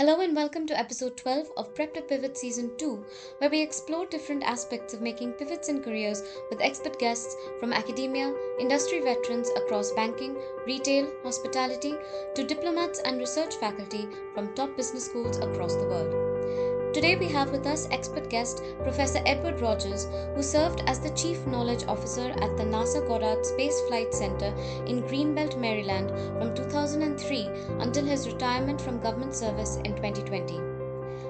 Hello and welcome to episode 12 of Prep to Pivot Season 2, where we explore different aspects of making pivots in careers with expert guests from academia, industry veterans across banking, retail, hospitality, to diplomats and research faculty from top business schools across the world. Today we have with us expert guest Professor Edward Rogers, who served as the Chief Knowledge Officer at the NASA Goddard Space Flight Center in Greenbelt, Maryland from 2003 until his retirement from government service in 2020.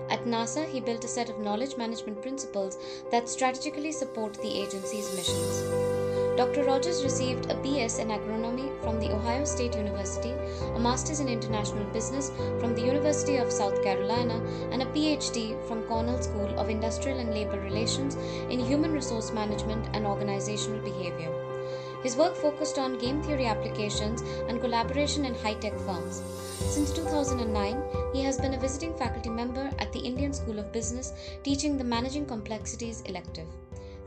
At NASA, he built a set of knowledge management principles that strategically support the agency's missions. Dr. Rogers received a BS in agronomy from the Ohio State University, a master's in international business from the University of South Carolina, and a PhD from Cornell School of Industrial and Labor Relations in human resource management and organizational behavior. His work focused on game theory applications and collaboration in high tech firms. Since 2009, he has been a visiting faculty member at the Indian School of Business, teaching the Managing Complexities elective.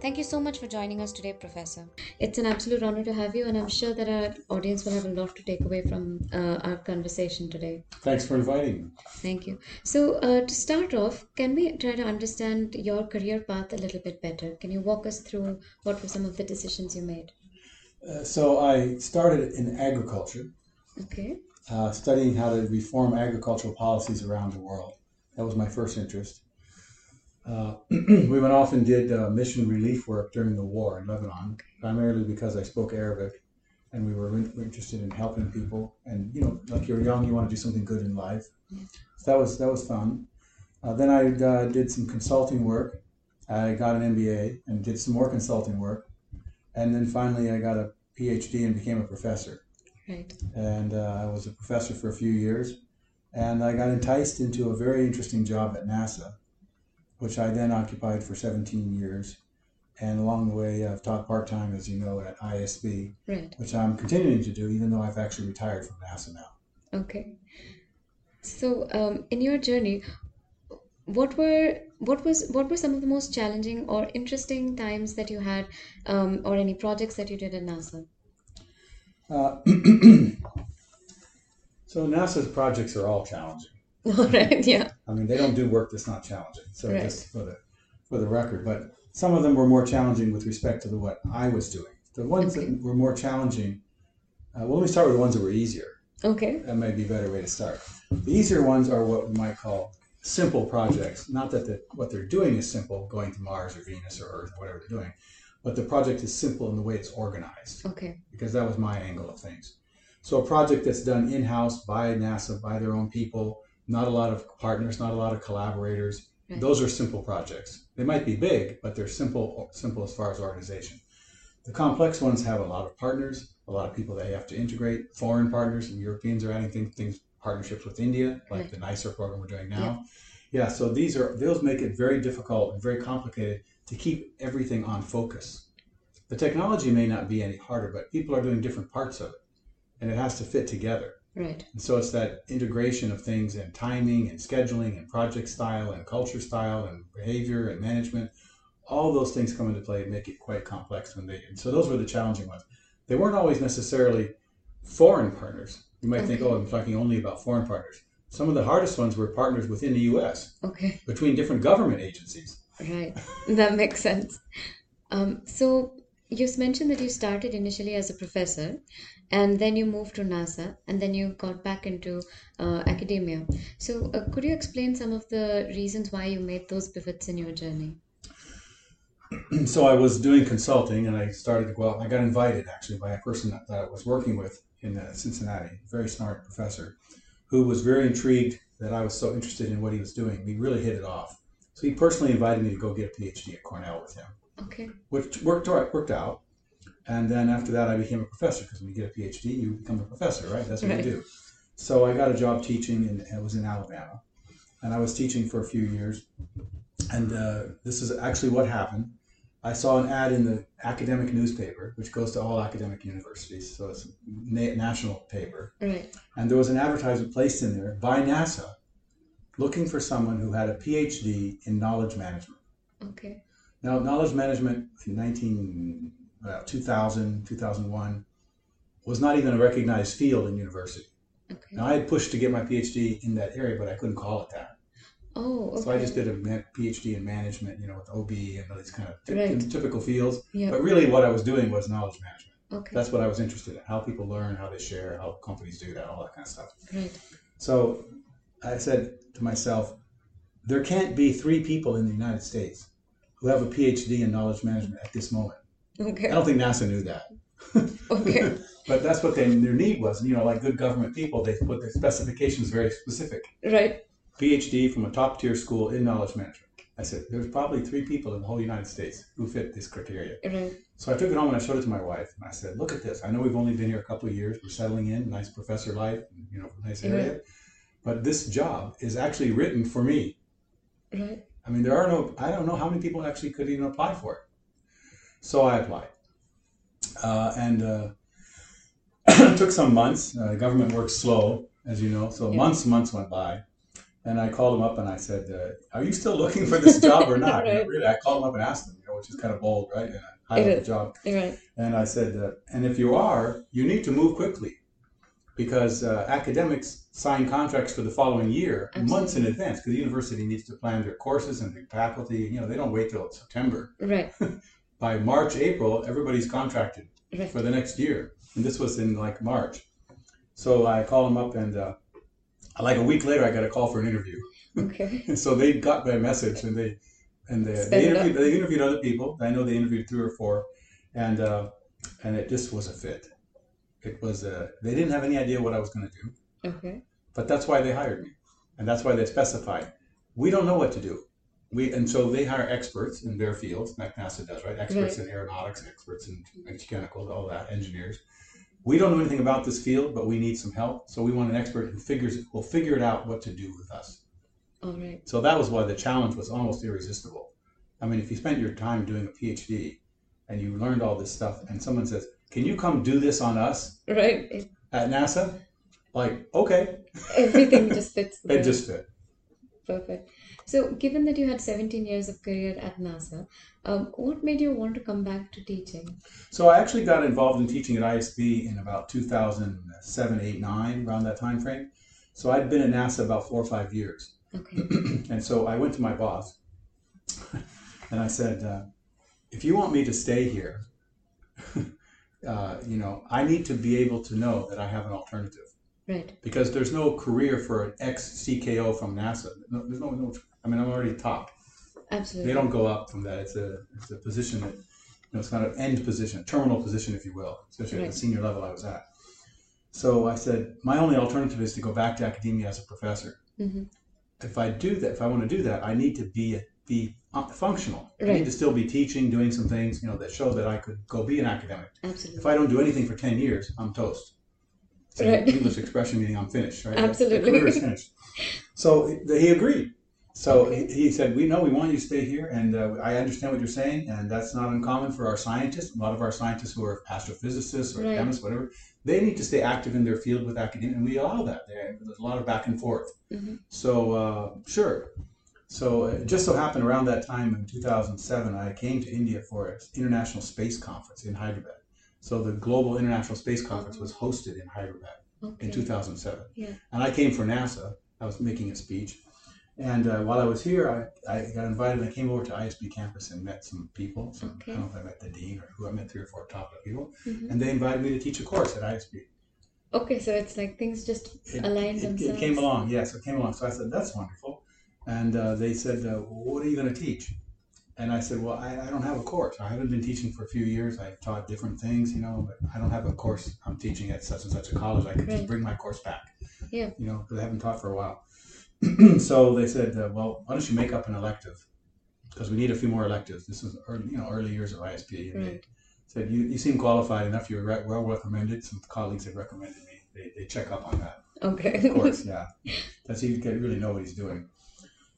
Thank you so much for joining us today, Professor. It's an absolute honor to have you, and I'm sure that our audience will have a lot to take away from uh, our conversation today. Thanks for inviting me. Thank you. So, uh, to start off, can we try to understand your career path a little bit better? Can you walk us through what were some of the decisions you made? Uh, so, I started in agriculture. Okay. Uh, studying how to reform agricultural policies around the world. That was my first interest. Uh, we went off and did uh, mission relief work during the war in Lebanon, primarily because I spoke Arabic and we were in, interested in helping people. And you know, like you're young, you want to do something good in life. So that was that was fun. Uh, then I uh, did some consulting work. I got an MBA and did some more consulting work, and then finally I got a PhD and became a professor. Right. And uh, I was a professor for a few years, and I got enticed into a very interesting job at NASA which I then occupied for 17 years. And along the way, I've taught part time, as you know, at ISB, right. which I'm continuing to do, even though I've actually retired from NASA now. Okay. So, um, in your journey, what were what was what were some of the most challenging or interesting times that you had, um, or any projects that you did at NASA? Uh, so NASA's projects are all challenging. Right. Yeah. I mean, they don't do work that's not challenging. So Right. just for the for the record, but some of them were more challenging with respect to the, what I was doing. The ones Okay. that were more challenging. Uh, well, let me start with the ones that were easier. Okay. That might be a better way to start. The easier ones are what we might call simple projects. Not that the, what they're doing is simple, going to Mars or Venus or Earth, or whatever they're doing, but the project is simple in the way it's organized, Okay. because that was my angle of things. So a project that's done in-house by NASA, by their own people, not a lot of partners, not a lot of collaborators. Right. Those are simple projects. They might be big, but they're simple, simple as far as organization. The complex ones have a lot of partners, a lot of people that you have to integrate, foreign partners, and Europeans are adding things, things partnerships with India, like Right. the NISAR program we're doing now. Yeah. so these are those make it very difficult and very complicated to keep everything on focus. The technology may not be any harder, but people are doing different parts of it, and it has to fit together. Right. And so it's that integration of things and timing and scheduling and project style and culture style and behavior and management. All those things come into play and make it quite complex when they. And so those were the challenging ones. They weren't always necessarily foreign partners. You might think, oh, I'm talking only about foreign partners. Some of the hardest ones were partners within the U.S. Okay. between different government agencies. Right. That makes sense. Um, so you mentioned that you started initially as a professor, and then you moved to NASA, and then you got back into uh, academia. So uh, could you explain some of the reasons why you made those pivots in your journey? so I was doing consulting, and I started to go out. I got invited actually by a person that, that I was working with in uh, Cincinnati, a very smart professor, who was very intrigued that I was so interested in what he was doing. We really hit it off. So he personally invited me to go get a PhD at Cornell with him, Okay. which worked out, worked out. And then after that, I became a professor because when you get a PhD, you become a professor, right? That's what Right. you do. So I got a job teaching, and it was in Alabama, and I was teaching for a few years. And uh, this is actually what happened. I saw an ad in the academic newspaper, which goes to all academic universities, so it's a na- national paper. Right. And there was an advertisement placed in there by NASA looking for someone who had a PhD in knowledge management. Okay. Now, knowledge management in 19, Uh, well, 2000, 2001 was not even a recognized field in university. Okay. Now I had pushed to get my PhD in that area, but I couldn't call it that. Oh, okay. So I just did a PhD in management, you know, with OB and all these kind of ty- Right. typical fields. Yeah. But really, what I was doing was knowledge management. Okay. That's what I was interested in: how people learn, how they share, how companies do that, all that kind of stuff. Right. So I said to myself, there can't be three people in the United States who have a PhD in knowledge management at this moment. I don't think NASA knew that. Okay. but that's what they, their need was. And, You know, like good government people, they put their specifications very specific. Right. PhD from a top tier school in knowledge management. I said, there's probably three people in the whole United States who fit this criteria. Right. So I took it home and I showed it to my wife. And I said, look at this. I know we've only been here a couple of years. We're settling in, nice professor life, you know, nice area. But this job is actually written for me. Right. I mean, there are no, I don't know how many people actually could even apply for it. So I applied. Uh, and uh, it took some months. Uh, government works slow, as you know. So Yeah. months, months went by. And I called him up and I said, uh, "Are you still looking for this job or not?" Right. really, I called him up and asked him, you know, which is kind of bold, right? And I highlighted the job. Right. And I said, uh, "And if you are, you need to move quickly, because uh, academics sign contracts for the following year months in advance. Because the university needs to plan their courses and their faculty. You know, they don't wait till September. Right. By March, April, everybody's contracted." For the next year. And this was in like March. So I called them up, and uh, like a week later, I got a call for an interview. Okay. And so they got my message, and they and they, they interviewed they interviewed other people. I know they interviewed three or four, and uh, and it just was a fit. It was uh, they didn't have any idea what I was going to do, Okay. but that's why they hired me, and that's why they specified. We don't know what to do. We and so they hire experts in their fields, like NASA does, right? Experts in aeronautics, experts in mechanical, all that, engineers. We don't know anything about this field, but we need some help. So we want an expert who figures will figure it out what to do with us. All right. So that was why the challenge was almost irresistible. I mean, if you spent your time doing a PhD and you learned all this stuff, and someone says, "Can you come do this on us Right. At NASA?" Like, okay, everything just fits. it just fit. Perfect. So, given that you had 17 years of career at NASA, um, what made you want to come back to teaching? So I actually got involved in teaching at ISB in about 2007, 8, 9, around that time frame. So I'd been at NASA about four or five years. Okay. and so I went to my boss and I said, uh, if you want me to stay here, uh, you know, I need to be able to know that I have an alternative Right. because there's no career for an ex CKO from NASA. No, there's no, no, I mean, I'm already top. Absolutely. They don't go up from that. It's a, it's a position that, you know, it's not an end position, a terminal position, if you will, especially at the senior level I was at. So I said, my only alternative is to go back to academia as a professor. Mhm. If I do that, if I want to do that, I need to be be functional. I need to still be teaching, doing some things, you know, that show that I could go be an academic. Absolutely. If I don't do anything for ten years, I'm toast. It's an Right. English expression meaning I'm finished, right? Absolutely. The career is finished. So he agreed. So he, he said, "We know we want you to stay here, and uh, I understand what you're saying, and that's not uncommon for our scientists. A lot of our scientists who are astrophysicists or Right. chemists, whatever, they need to stay active in their field with academia, and we allow that. There, there's a lot of back and forth. Mhm. So uh, sure. So it just so happened around that time in 2007, I came to India for an international space conference in Hyderabad. So the Global International Space Conference was hosted in Hyderabad Okay. in 2007. Yeah. And I came for NASA. I was making a speech. And uh, while I was here, I, I got invited I came over to ISB campus and met some people. Some, Okay. I don't know if I met the dean or who I met three or four top people. Mhm. And they invited me to teach a course at ISB. Okay, so it's like things just It, aligned it, it came along, yes, it came along. So I said, that's wonderful. And uh, they said, uh, what are you going to teach? And I said, well, I, I don't have a course. I haven't been teaching for a few years. I've taught different things, you know, but I don't have a course I'm teaching at such and such a college. I could just bring my course back. Yeah. You know, because I haven't taught for a while. so they said, uh, well, why don't you make up an elective? Because we need a few more electives. This was early, you know, early years of ISB. And they said, you, you seem qualified enough. You're re- well recommended. Some colleagues have recommended me. They, they check up on that. Okay. Of course, yeah. Does he get, really know what he's doing?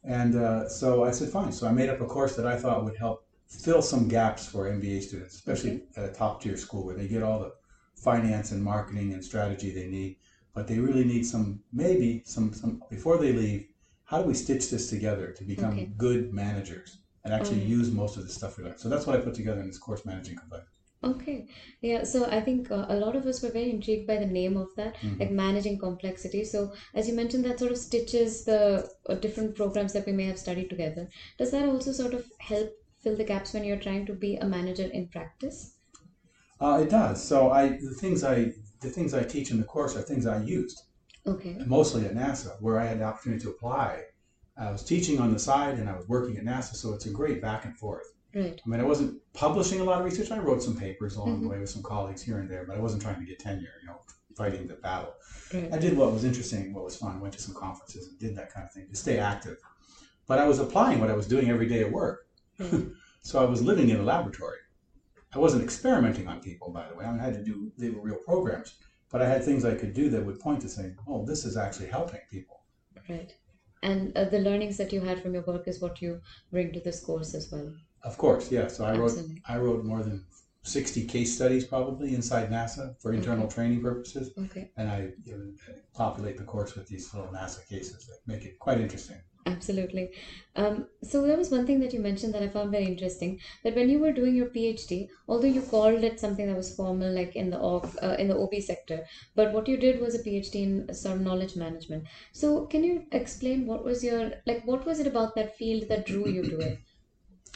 And uh, so I said, fine. So I made up a course that I thought would help fill some gaps for MBA students, especially at a top tier school where they get all the finance and marketing and strategy they need, but they really need some, maybe some, some before they leave. How do we stitch this together to become Okay. good managers and actually Alright. use most of the stuff we learned? So that's what I put together in this course, managing complexity. Okay. Yeah. So I think uh, a lot of us were very intrigued by the name of that, like hmm managing complexity. So as you mentioned, that sort of stitches the uh, different programs that we may have studied together. Does that also sort of help fill the gaps when you're trying to be a manager in practice? Uh, it does. So I the things I the things I teach in the course are things I used Okay. mostly at NASA, where I had the opportunity to apply. I was teaching on the side and I was working at NASA, so it's a great back and forth. Right. I mean, I wasn't publishing a lot of research. I wrote some papers along the hmm way with some colleagues here and there, but I wasn't trying to get tenure, you know, fighting the battle. Right. I did what was interesting, what was fun, went to some conferences and did that kind of thing to stay active. But I was applying what I was doing every day at work. Right. So I was living in a laboratory. I wasn't experimenting on people, by the way. I, mean, I had to do, they were real programs. But I had things I could do that would point to saying, oh, this is actually helping people. Right. And uh, the learnings that you had from your work is what you bring to this course as well. Of course, yeah. So I wrote, I wrote more than 60 case studies probably inside NASA for internal training purposes. Okay. And I you know, populate the course with these little NASA cases that make it quite interesting. Absolutely. Um, so there was one thing that you mentioned that I found very interesting, that when you were doing your PhD, although you called it something that was formal, like in the OB, uh, in the OB sector, but what you did was a PhD in sort of knowledge management. So can you explain what was your, like, what was it about that field that drew you to it?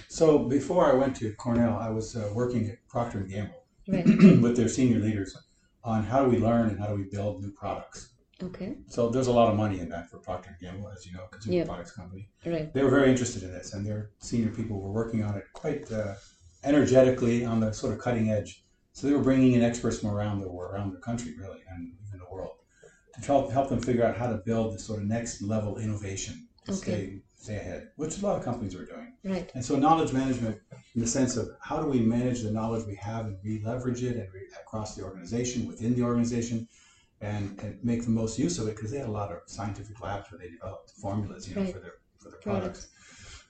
So before I went to Cornell, I was uh, working at Procter and Gamble Right. with their senior leaders on how do we learn and how do we build new products. Okay. So there's a lot of money in that for Procter and Gamble, as you know, consumer Yeah. products company. Right. They were very interested in this, and their senior people were working on it quite uh, energetically on the sort of cutting edge. So they were bringing in experts from around the world around the country, really, and even the world, to help help them figure out how to build this sort of next level innovation Okay. stay stay ahead, which a lot of companies were doing. Right. And so knowledge management, in the sense of how do we manage the knowledge we have and re-leverage it and re- across the organization, within the organization, and, and make the most use of it, because they had a lot of scientific labs where they developed formulas, you know, Right. for their for their Products.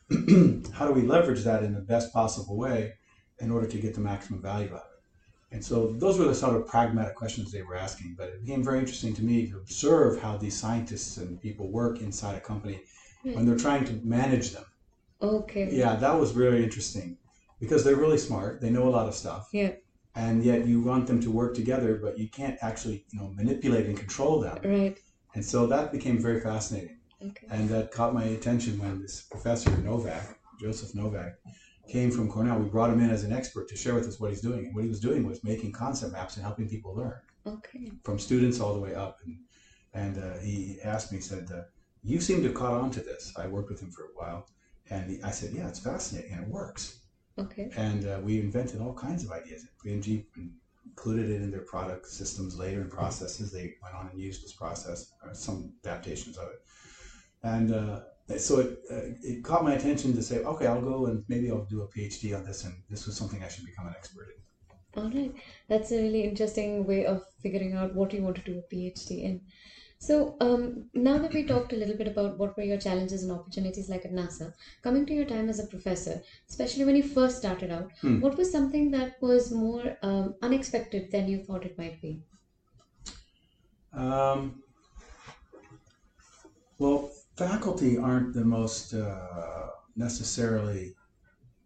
products. how do we leverage that in the best possible way in order to get the maximum value out of it? And so those were the sort of pragmatic questions they were asking. But it became very interesting to me to observe how these scientists and people work inside a company when they're trying to manage them. Okay. Yeah, that was really interesting because they're really smart. They know a lot of stuff. Yeah. And yet you want them to work together, but you can't actually, you know, manipulate and control them. Right. And so that became very fascinating. Okay. And that caught my attention when this professor Novak, Joseph Novak, came from Cornell. We brought him in as an expert to share with us what he's doing. And what he was doing was making concept maps and helping people learn Okay. from students all the way up. And, and uh, he asked me, he said, uh, You seem to have caught on to this. I worked with him for a while. And I said, Yeah, it's fascinating and it works. Okay. And uh, we invented all kinds of ideas. P&G included it in their product systems later and processes. They went on and used this process, uh, some adaptations of it. And uh, so it, uh, it caught my attention to say, okay, I'll go and maybe I'll do a PhD on this. And this was something I should become an expert in. All right. That's a really interesting way of figuring out what you want to do a PhD in. So, um, now that we talked a little bit about what were your challenges and opportunities like at NASA, coming to your time as a professor, especially when you first started out, Hmm. what was something that was more um, unexpected than you thought it might be? Um, well, faculty aren't the most uh, necessarily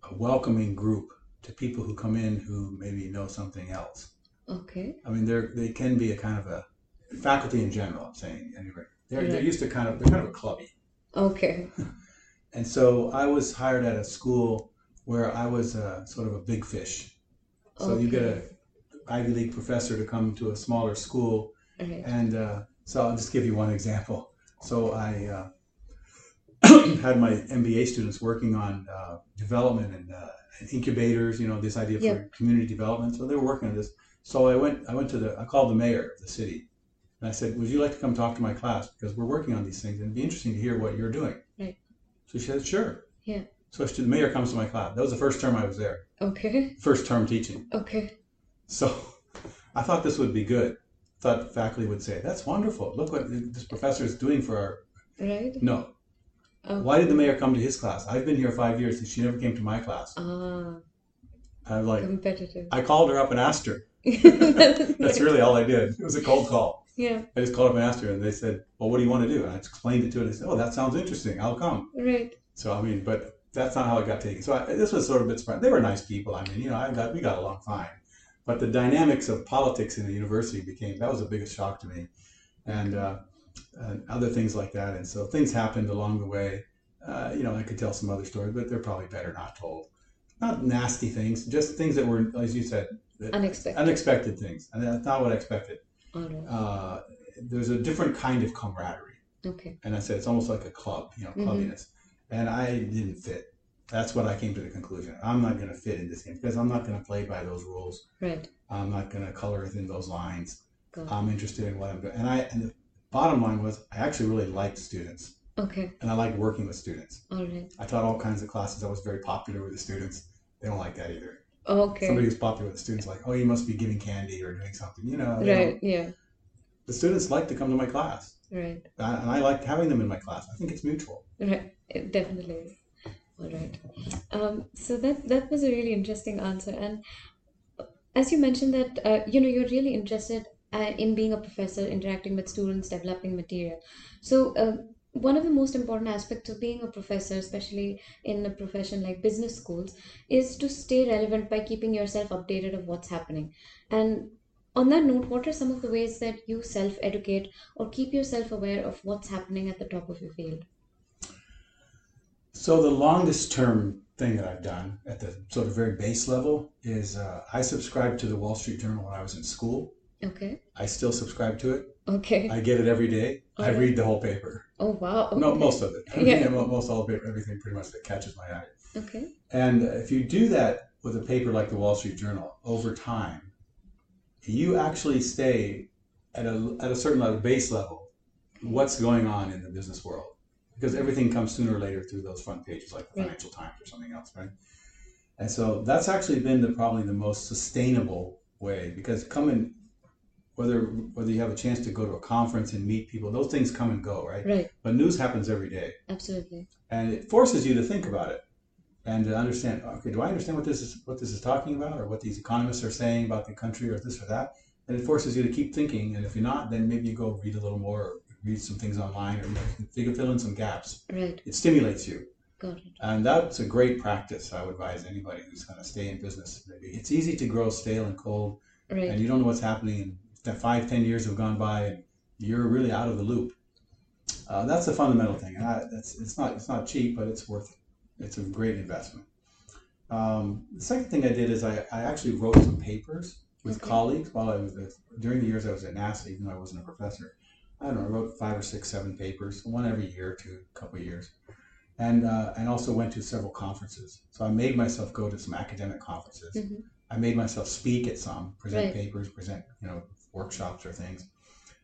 a welcoming group to people who come in who maybe know something else. Okay. I mean, they're they can be a kind of a faculty in general. I'm saying anyway. They're they're used to kind of they're kind of a clubby. Okay. And so I was hired at a school where I was uh, sort of a big fish. So you get a Ivy League professor to come to a smaller school, right. and uh, so I'll just give you one example. So I uh, had my MBA students working on uh, development and uh, incubators. You know, this idea for Yeah. community development. So they were working on this. So I went. I went to the. I called the mayor of the city, and I said, "Would you like to come talk to my class because we're working on these things and it'd be interesting to hear what you're doing." Right. So she said, "Sure." Yeah. So she, the mayor comes to my class. That was the first term I was there. Okay. First term teaching. Okay. So I thought this would be good. Thought faculty would say, "That's wonderful. Look what this professor is doing for our." Right. No. Oh. Why did the mayor come to his class? I've been here five years and she never came to my class. Ah, I'm like, competitive. I called her up and asked her. That's really all I did. It was a cold call. Yeah. I just called up and asked her, and they said, "Well, what do you want to do?" And I explained it to her. They said, "Oh, that sounds interesting. I'll come." Right. So I mean, but that's not how it got taken. So I, this was sort of a bit surprising. They were nice people. I mean, you know, I got we got along fine. But the dynamics of politics in the university became that was the biggest shock to me, and, uh, and other things like that. And so things happened along the way. Uh, you know, I could tell some other stories, but they're probably better not told. Not nasty things, just things that were, as you said, Unexpected. unexpected things, and that's not what I expected. Uh, there's a different kind of camaraderie Okay. and I said it's almost like a club, you know, Mhm. clubbiness. And I didn't fit. That's what I came to the conclusion. I'm not going to fit in this game because I'm not going to play by those rules. Right. I'm not going to color within those lines. I'm interested in what I'm doing. And I and the bottom line was I actually really liked students Okay. and I liked working with students. All right. I taught all kinds of classes. I was very popular with the students. They don't like that either. Okay. Somebody who's popular with the students like, oh, you must be giving candy or doing something. You know, Right. don't- Yeah. the students like to come to my class, Right. and and I like having them in my class. I think it's mutual. Right. It definitely is. All right. Um, so that that was a really interesting answer, and as you mentioned that uh, you know you're really interested uh, in being a professor, interacting with students, developing material. So uh, one of the most important aspects of being a professor, especially in a profession like business schools, is to stay relevant by keeping yourself updated of what's happening. And on that note, what are some of the ways that you self-educate or keep yourself aware of what's happening at the top of your field? So the longest term thing that I've done at the sort of very base level is uh, I subscribed to the Wall Street Journal when I was in school. Okay. I still subscribe to it. Okay. I get it every day. I read the whole paper. Oh wow. No, most of it. Yeah. mo- most all the paper, everything pretty much that catches my eye. Okay. And if you do that with a paper like the Wall Street Journal over time, you actually stay at a, at a certain level, base level, what's going on in the business world. Because everything comes sooner or later through those front pages, like the Right. Financial Times or something else, right? And so that's actually been the probably the most sustainable way because coming, whether whether you have a chance to go to a conference and meet people, those things come and go, right? Right. But news happens every day Absolutely. and it forces you to think about it and to understand okay do i understand what this is what this is talking about or what these economists are saying about the country or this or that and it forces you to keep thinking and if you're not then maybe you go read a little more or read some things online or you can fill in some gaps Right. it stimulates you Got it. and that's a great practice i would advise anybody who's going to stay in business maybe it's easy to grow stale and cold Right. and you don't know what's happening that five ten years have gone by you're really out of the loop. Uh, that's a fundamental thing. And I, that's, it's not it's not cheap but it's worth it. It's a great investment. Um, the second thing i did is i, I actually wrote some papers with Okay. colleagues while i was at, during the years i was at nasa even though i wasn't a professor. I don't know i wrote five or six seven papers one every year two couple of years. And uh, and also went to several conferences. So i made myself go to some academic conferences. Mhm. I made myself speak at some, present Right. papers, present you know workshops or things,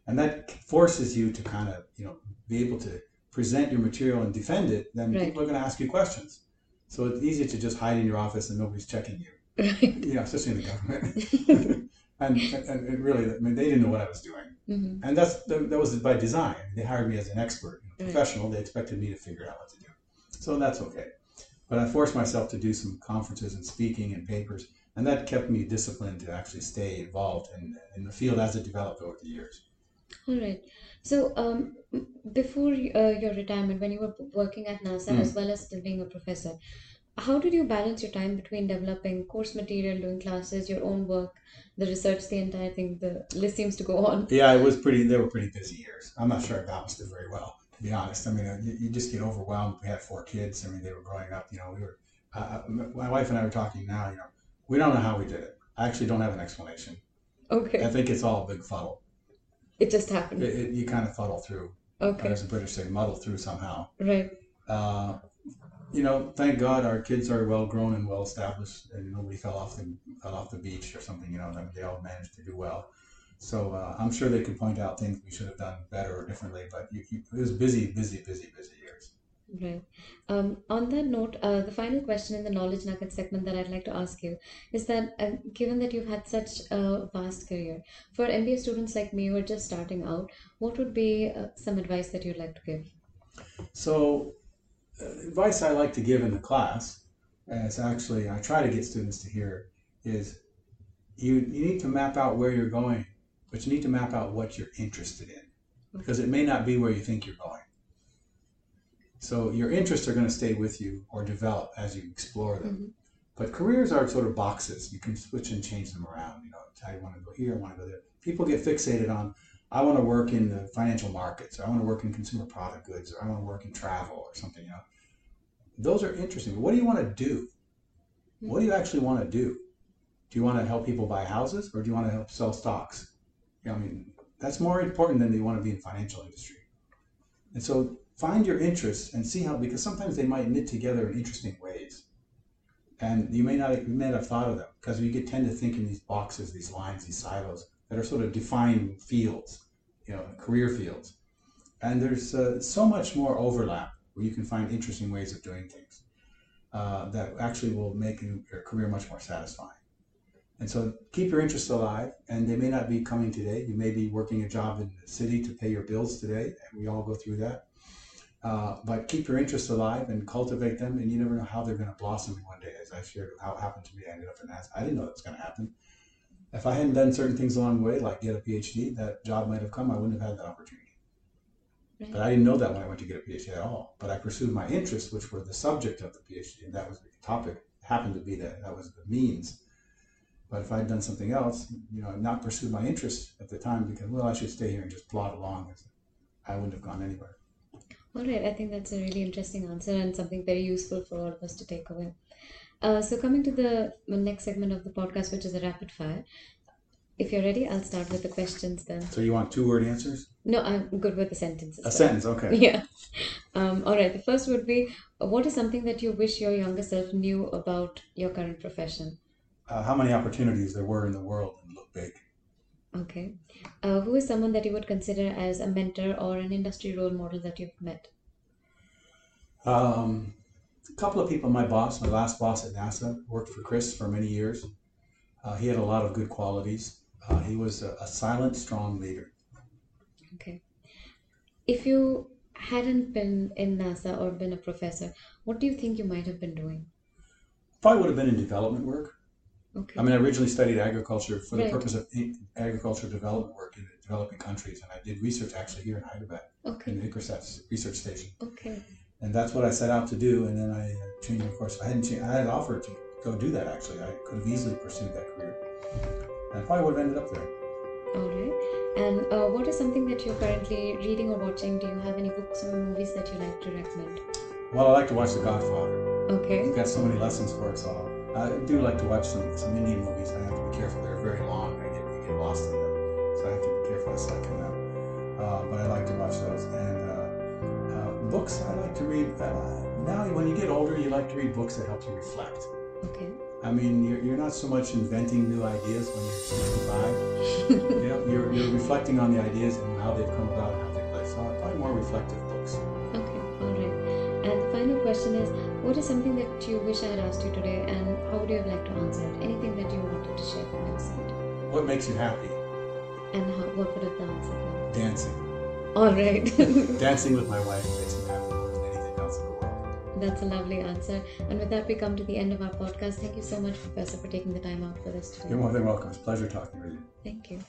and that forces you to kind of you know be able to present your material and defend it. Then Right. people are going to ask you questions, so it's easy to just hide in your office and nobody's checking you. Right. You know, especially in the government. and, and it really, I mean, they didn't know what I was doing, hmm and that's that, was by design. They hired me as an expert, you know, professional. They expected me to figure out what to do, so that's okay. But I forced myself to do some conferences and speaking and papers, and that kept me disciplined to actually stay involved in, in the field as it developed over the years. All right. So, um, before uh, your retirement, when you were working at NASA Mm. as well as still being a professor, how did you balance your time between developing course material, doing classes, your own work, the research, the entire thing? The list seems to go on. Yeah, it was pretty. They were pretty busy years. I'm not sure I balanced it very well, to be honest. I mean, uh, you, you just get overwhelmed. We had four kids. I mean, they were growing up. You know, we were. Uh, my wife and I were talking now. You know, we don't know how we did it. I actually don't have an explanation. Okay. I think it's all a big fuddle. It just happened. It, it, you kind of fuddle through, or Okay. as the British say, muddle through somehow. Right. Uh, you know, thank God our kids are well grown and well established, and nobody fell off the fell off the beach or something. You know, they all managed to do well. So uh, I'm sure they could point out things we should have done better or differently. But you, you, it was busy, busy, busy, busy. Right. Um, on that note, uh, the final question in the knowledge nugget segment that I'd like to ask you is that uh, given that you've had such a vast career, for MBA students like me who are just starting out, what would be uh, some advice that you'd like to give? So, uh, advice I like to give in the class, it's actually I try to get students to hear, is you you need to map out where you're going, but you need to map out what you're interested in, because it may not be where you think you're going. So your interests are going to stay with you or develop as you explore them. Mm-hmm. But careers are sort of boxes. You can switch and change them around. You know, I want to go here, I want to go there. People get fixated on, I want to work in the financial markets, or I want to work in consumer product goods, or I want to work in travel or something. You know, those are interesting. But what do you want to do? What do you actually want to do? Do you want to help people buy houses, or do you want to help sell stocks? You know, I mean, that's more important than you want to be in financial industry. And so find your interests and see how because sometimes they might knit together in interesting ways. And you may not you may not have thought of them because we tend to think in these boxes, these lines, these silos that are sort of defined fields, you know, career fields. And there's uh, so much more overlap where you can find interesting ways of doing things uh, that actually will make your career much more satisfying. And so keep your interests alive, and they may not be coming today. You may be working a job in the city to pay your bills today, and we all go through that. Uh, but keep your interests alive and cultivate them, and you never know how they're going to blossom one day. As I shared how it happened to me, I ended up in NASA. I didn't know that was going to happen. If I hadn't done certain things along the way, like get a PhD, that job might have come. I wouldn't have had that opportunity. Right. But I didn't know that when I went to get a PhD at all. But I pursued my interests, which were the subject of the PhD, and that was the topic. Happened to be that that was the means but if I'd done something else, you know, not pursued my interests at the time because, well, I should stay here and just plod along, I wouldn't have gone anywhere. All right, I think that's a really interesting answer and something very useful for all of us to take away. Uh, so, coming to the next segment of the podcast, which is a rapid fire. If you're ready, I'll start with the questions then. So, you want two word answers? No, I'm good with the sentences. A sentence, okay. Yeah. Um, all right, the first would be What is something that you wish your younger self knew about your current profession? uh, how many opportunities there were in the world and look big. Okay. Uh, who is someone that you would consider as a mentor or an industry role model that you've met? Um, a couple of people. My boss, my last boss at NASA, worked for Chris for many years. Uh, he had a lot of good qualities. Uh, he was a, a silent, strong leader. Okay. If you hadn't been in NASA or been a professor, what do you think you might have been doing? Probably would have been in development work. Okay. I mean, I originally studied agriculture for the right. purpose of agriculture development work in developing countries, and I did research actually here in Hyderabad, okay. in the ICRISAT research station. Okay. And that's what I set out to do, and then I uh, changed my course. I hadn't changed, I had offered to go do that actually. I could have easily pursued that career, and I probably would have ended up there. All right. And uh, what is something that you're currently reading or watching? Do you have any books or movies that you like to recommend? Well, I like to watch The Godfather. Okay. You've got so many lessons for us all. I do like to watch some, some Indian movies. I have to be careful. They're very long. I get, I get lost in them. So I have to be careful I can. Uh, but I like to watch those. And uh, uh, books, I like to read. Uh, now, when you get older, you like to read books that help you reflect. Okay. I mean, you're, you're not so much inventing new ideas when you're 65. you know, you're, you're reflecting on the ideas and how they've come about and how they play. So probably more reflective books. Question is what is something that you wish I had asked you today, and how would you have liked to answer it? Anything that you wanted to share from your side? What makes you happy? And how, what would have the answer been? Dancing. All right. Dancing with my wife makes me happy more than anything else in the world. That's a lovely answer. And with that, we come to the end of our podcast. Thank you so much, Professor, for taking the time out for this today. You're more than welcome. It's a pleasure talking with you. Thank you.